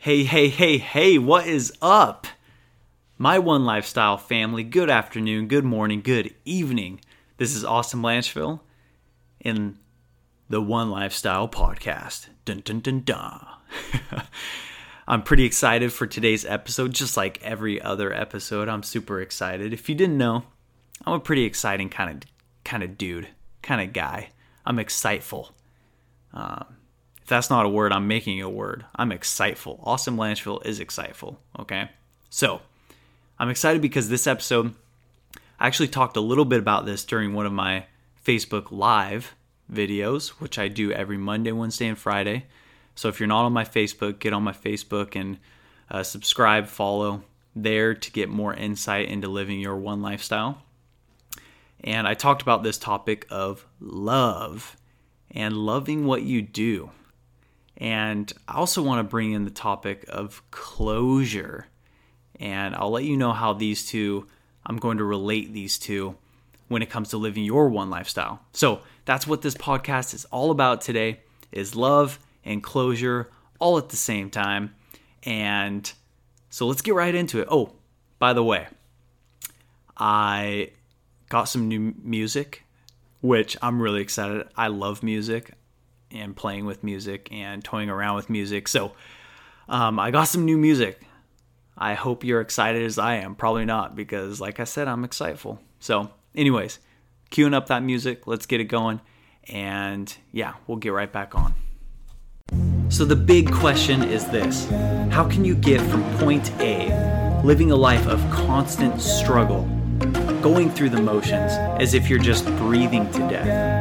Hey, hey, hey, hey, what is up? My Won Lifestyle family, good afternoon, good morning, good evening. This is Austin Blanchfield in the Won Lifestyle podcast. Dun dun dun dun. I'm pretty excited for today's episode, just like every other episode. I'm super excited. If you didn't know, I'm a pretty exciting kind of kind of dude, kind of guy. I'm exciteful. Um, that's not a word, I'm making a word. I'm exciteful. Austin Blanchfield is exciteful. Okay, so I'm excited because this episode, I actually talked a little bit about this during one of my Facebook Live videos, which I do every Monday, Wednesday, and Friday. So if you're not on my Facebook, get on my Facebook and uh, subscribe, follow there to get more insight into living your one lifestyle. And I talked about this topic of love and loving what you do. And I also want to bring in the topic of closure. And I'll let you know how these two, I'm going to relate these two when it comes to living your one lifestyle. So that's what this podcast is all about today is love and closure all at the same time. And so let's get right into it. Oh, by the way, I got some new music, which I'm really excited. I love music and playing with music and toying around with music. So um, I got some new music. I hope you're excited as I am. Probably not, because like I said, I'm exciteful. So, anyways, queuing up that music. Let's get it going. And yeah, we'll get right back on. So, the big question is this How can you get from point A, living a life of constant struggle, going through the motions as if you're just breathing to death,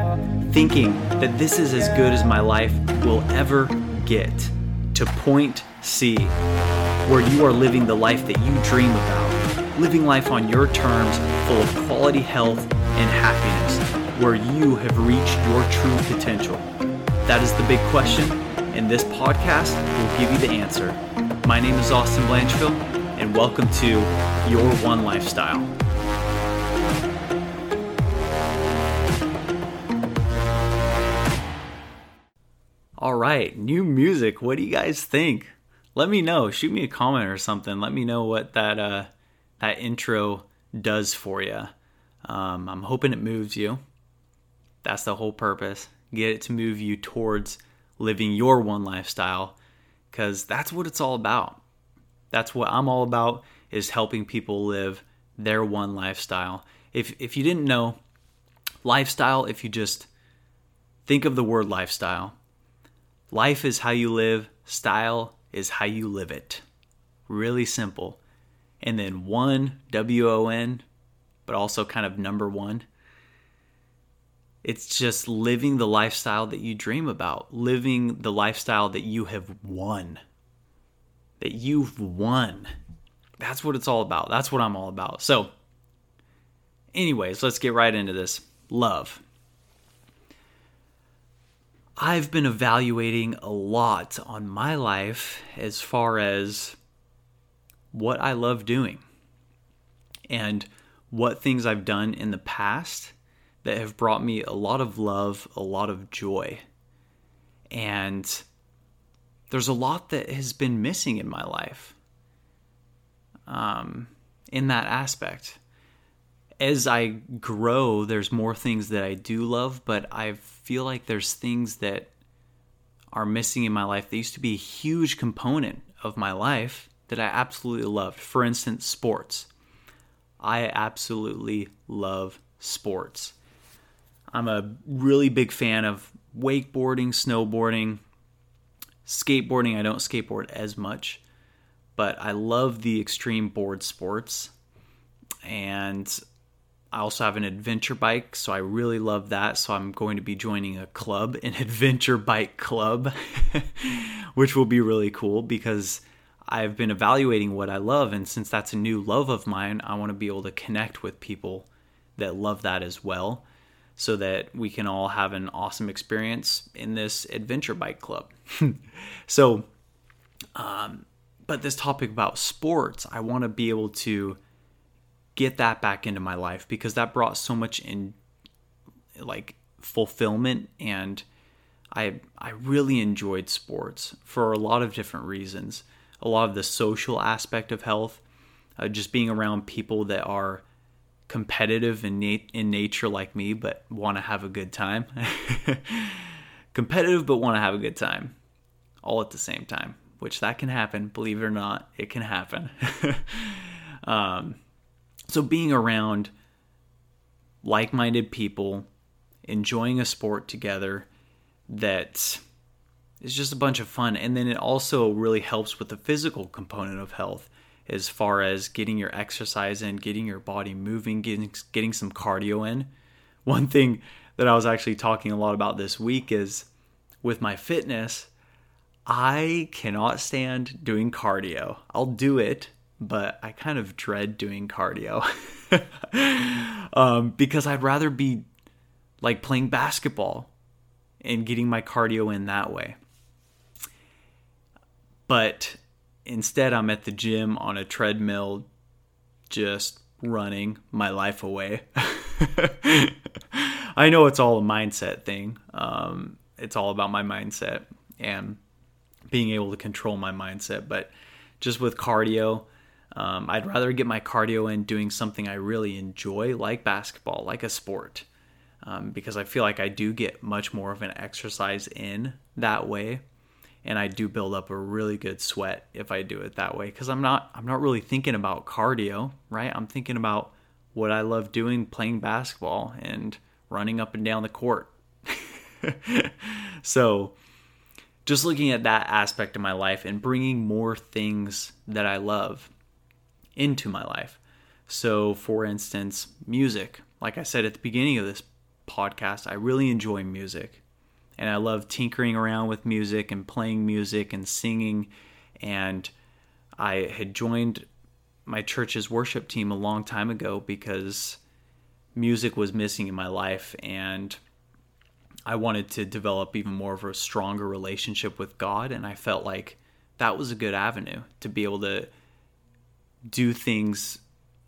thinking that this is as good as my life will ever get, to point C, where you are living the life that you dream about, living life on your terms, full of quality health and happiness, where you have reached your true potential? That is the big question, and this podcast will give you the answer. My name is Austin Blanchfield, and welcome to Your Won Lifestyle. All right, new music. What do you guys think? Let me know. Shoot me a comment or something. Let me know what that uh, that intro does for you. Um, I'm hoping it moves you. That's the whole purpose. Get it to move you towards living your one lifestyle because that's what it's all about. That's what I'm all about is helping people live their one lifestyle. If if you didn't know, lifestyle if you just think of the word lifestyle, life is how you live, style is how you live it. Really simple. And then one W O N, but also kind of number 1 it's just living the lifestyle that you dream about, living the lifestyle that you have won. That you've won. That's what it's all about. That's what I'm all about. So, anyways, let's get right into this. Love. I've been evaluating a lot on my life as far as what I love doing and what things I've done in the past that have brought me a lot of love, a lot of joy. And there's a lot that has been missing in my life um, in that aspect. As I grow, there's more things that I do love, but I feel like there's things that are missing in my life that used to be a huge component of my life that I absolutely loved. For instance, sports. I absolutely love sports. I'm a really big fan of wakeboarding, snowboarding, skateboarding. I don't skateboard as much, but I love the extreme board sports. And I also have an adventure bike, so I really love that. So I'm going to be joining a club, an adventure bike club, which will be really cool because I've been evaluating what I love. And since that's a new love of mine, I want to be able to connect with people that love that as well so that we can all have an awesome experience in this adventure bike club. so, um, but this topic about sports, I want to be able to get that back into my life because that brought so much in like fulfillment and I I really enjoyed sports for a lot of different reasons. a lot of the social aspect of health, uh, just being around people that are competitive in, in nature like me, but want to have a good time. competitive, but want to have a good time all at the same time, which that can happen. Believe it or not, it can happen. um, so being around like minded people, enjoying a sport together that is just a bunch of fun. And then it also really helps with the physical component of health as far as getting your exercise in, getting your body moving, getting, getting some cardio in. One thing that I was actually talking a lot about this week is with my fitness, I cannot stand doing cardio. I'll do it, but I kind of dread doing cardio um, because I'd rather be like playing basketball and getting my cardio in that way. But instead, I'm at the gym on a treadmill, just running my life away. I know it's all a mindset thing. Um, it's all about my mindset and being able to control my mindset. But just with cardio, um, I'd rather get my cardio in doing something I really enjoy, like basketball, like a sport, um, because I feel like I do get much more of an exercise in that way, and I do build up a really good sweat if I do it that way. Because I'm not, I'm not really thinking about cardio, right? I'm thinking about what I love doing, playing basketball and running up and down the court. so just looking at that aspect of my life and bringing more things that I love into my life. So, for instance, music. Like I said at the beginning of this podcast, I really enjoy music. And I love tinkering around with music and playing music and singing. And I had joined my church's worship team a long time ago because music was missing in my life. And I wanted to develop even more of a stronger relationship with God, and I felt like that was a good avenue to be able to do things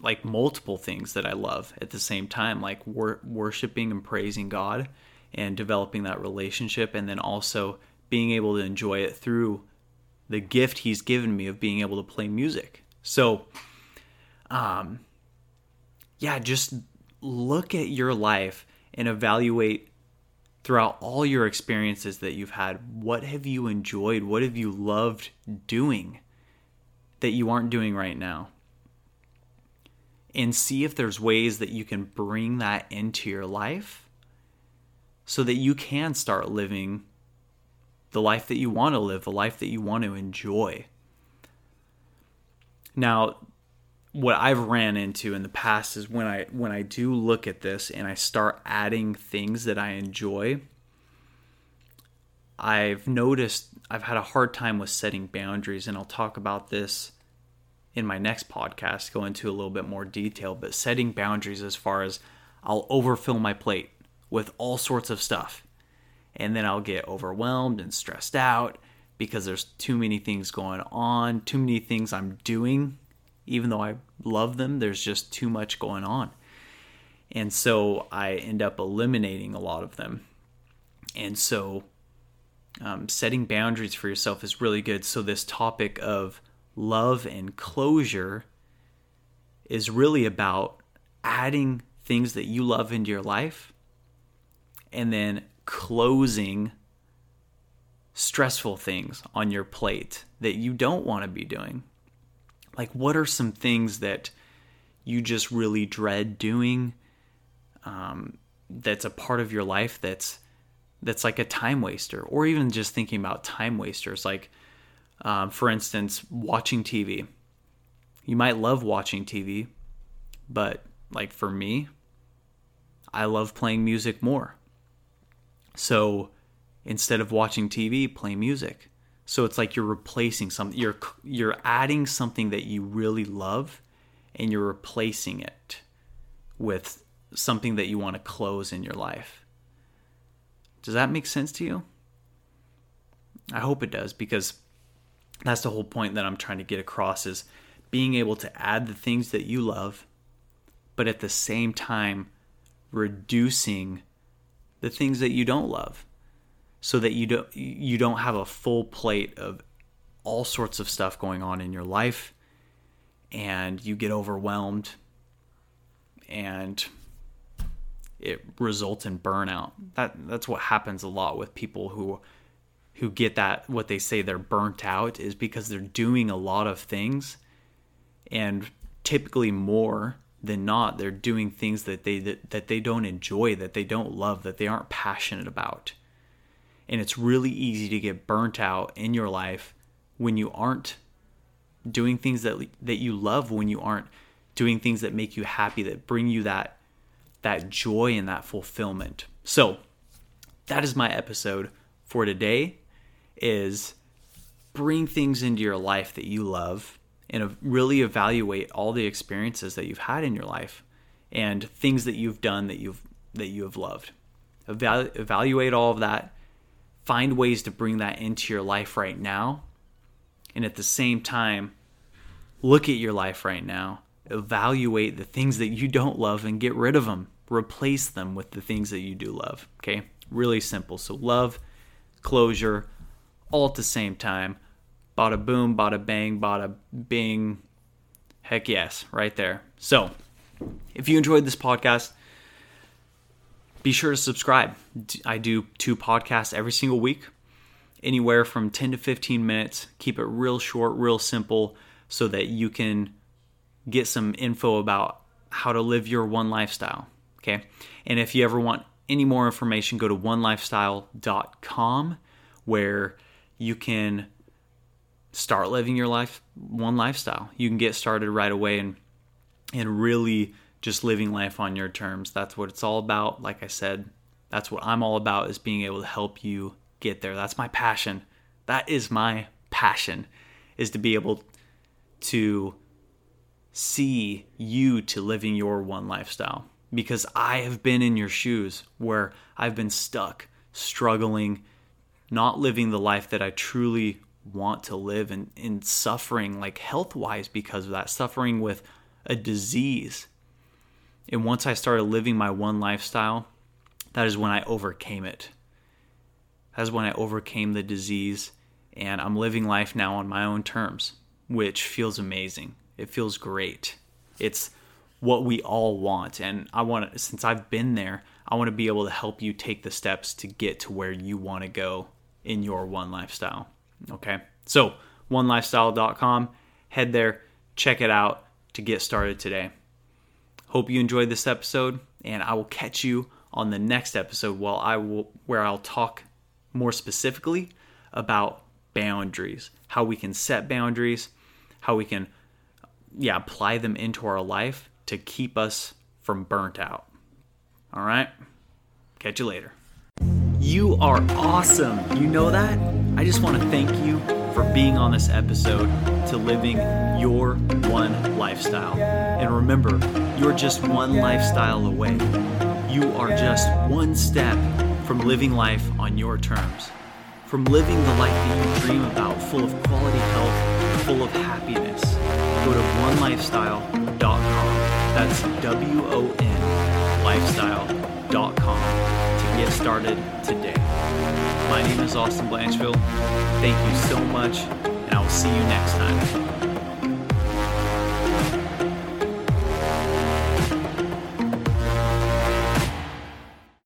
like multiple things that I love at the same time, like wor- worshiping and praising God and developing that relationship, and then also being able to enjoy it through the gift He's given me of being able to play music. So, um, yeah, just look at your life and evaluate throughout all your experiences that you've had, what have you enjoyed? What have you loved doing that you aren't doing right now? And see if there's ways that you can bring that into your life so that you can start living the life that you want to live, the life that you want to enjoy. Now, what I've ran into in the past is when I when I do look at this and I start adding things that I enjoy, I've noticed I've had a hard time with setting boundaries and I'll talk about this in my next podcast, go into a little bit more detail, but setting boundaries as far as I'll overfill my plate with all sorts of stuff. And then I'll get overwhelmed and stressed out because there's too many things going on, too many things I'm doing even though I love them, there's just too much going on. And so I end up eliminating a lot of them. And so um, setting boundaries for yourself is really good. So, this topic of love and closure is really about adding things that you love into your life and then closing stressful things on your plate that you don't want to be doing like what are some things that you just really dread doing um, that's a part of your life that's that's like a time waster or even just thinking about time wasters like um, for instance watching tv you might love watching tv but like for me i love playing music more so instead of watching tv play music so it's like you're replacing something. You're you're adding something that you really love, and you're replacing it with something that you want to close in your life. Does that make sense to you? I hope it does because that's the whole point that I'm trying to get across is being able to add the things that you love, but at the same time reducing the things that you don't love so that you don't you don't have a full plate of all sorts of stuff going on in your life and you get overwhelmed and it results in burnout. That that's what happens a lot with people who who get that what they say they're burnt out is because they're doing a lot of things and typically more than not they're doing things that they that, that they don't enjoy, that they don't love, that they aren't passionate about. And it's really easy to get burnt out in your life when you aren't doing things that that you love when you aren't doing things that make you happy that bring you that that joy and that fulfillment. So, that is my episode for today is bring things into your life that you love and really evaluate all the experiences that you've had in your life and things that you've done that you've that you have loved. Evalu- evaluate all of that. Find ways to bring that into your life right now. And at the same time, look at your life right now. Evaluate the things that you don't love and get rid of them. Replace them with the things that you do love. Okay? Really simple. So, love, closure, all at the same time. Bada boom, bada bang, bada bing. Heck yes, right there. So, if you enjoyed this podcast, be sure to subscribe. I do two podcasts every single week, anywhere from 10 to 15 minutes. Keep it real short, real simple, so that you can get some info about how to live your one lifestyle. Okay. And if you ever want any more information, go to wonlifestyle.com where you can start living your life one lifestyle. You can get started right away and and really just living life on your terms. That's what it's all about. Like I said, that's what I'm all about is being able to help you get there. That's my passion. That is my passion is to be able to see you to living your one lifestyle because I have been in your shoes where I've been stuck, struggling, not living the life that I truly want to live and, in suffering like health wise because of that, suffering with a disease. And once I started living my one lifestyle, that is when I overcame it. That is when I overcame the disease and I'm living life now on my own terms, which feels amazing. It feels great. It's what we all want. And I want to, since I've been there, I want to be able to help you take the steps to get to where you want to go in your one lifestyle. Okay. So, wonlifestyle.com, head there, check it out to get started today. Hope you enjoyed this episode, and I will catch you on the next episode while I will where I'll talk more specifically about boundaries, how we can set boundaries, how we can yeah, apply them into our life to keep us from burnt out. All right? Catch you later. You are awesome. You know that? I just want to thank you for being on this episode to living your one lifestyle. And remember, you're just one lifestyle away. You are just one step from living life on your terms, from living the life that you dream about, full of quality health, full of happiness. Go to wonlifestyle.com. That's W O N lifestyle.com to get started today. My name is Austin Blanchfield. Thank you so much, and I will see you next time.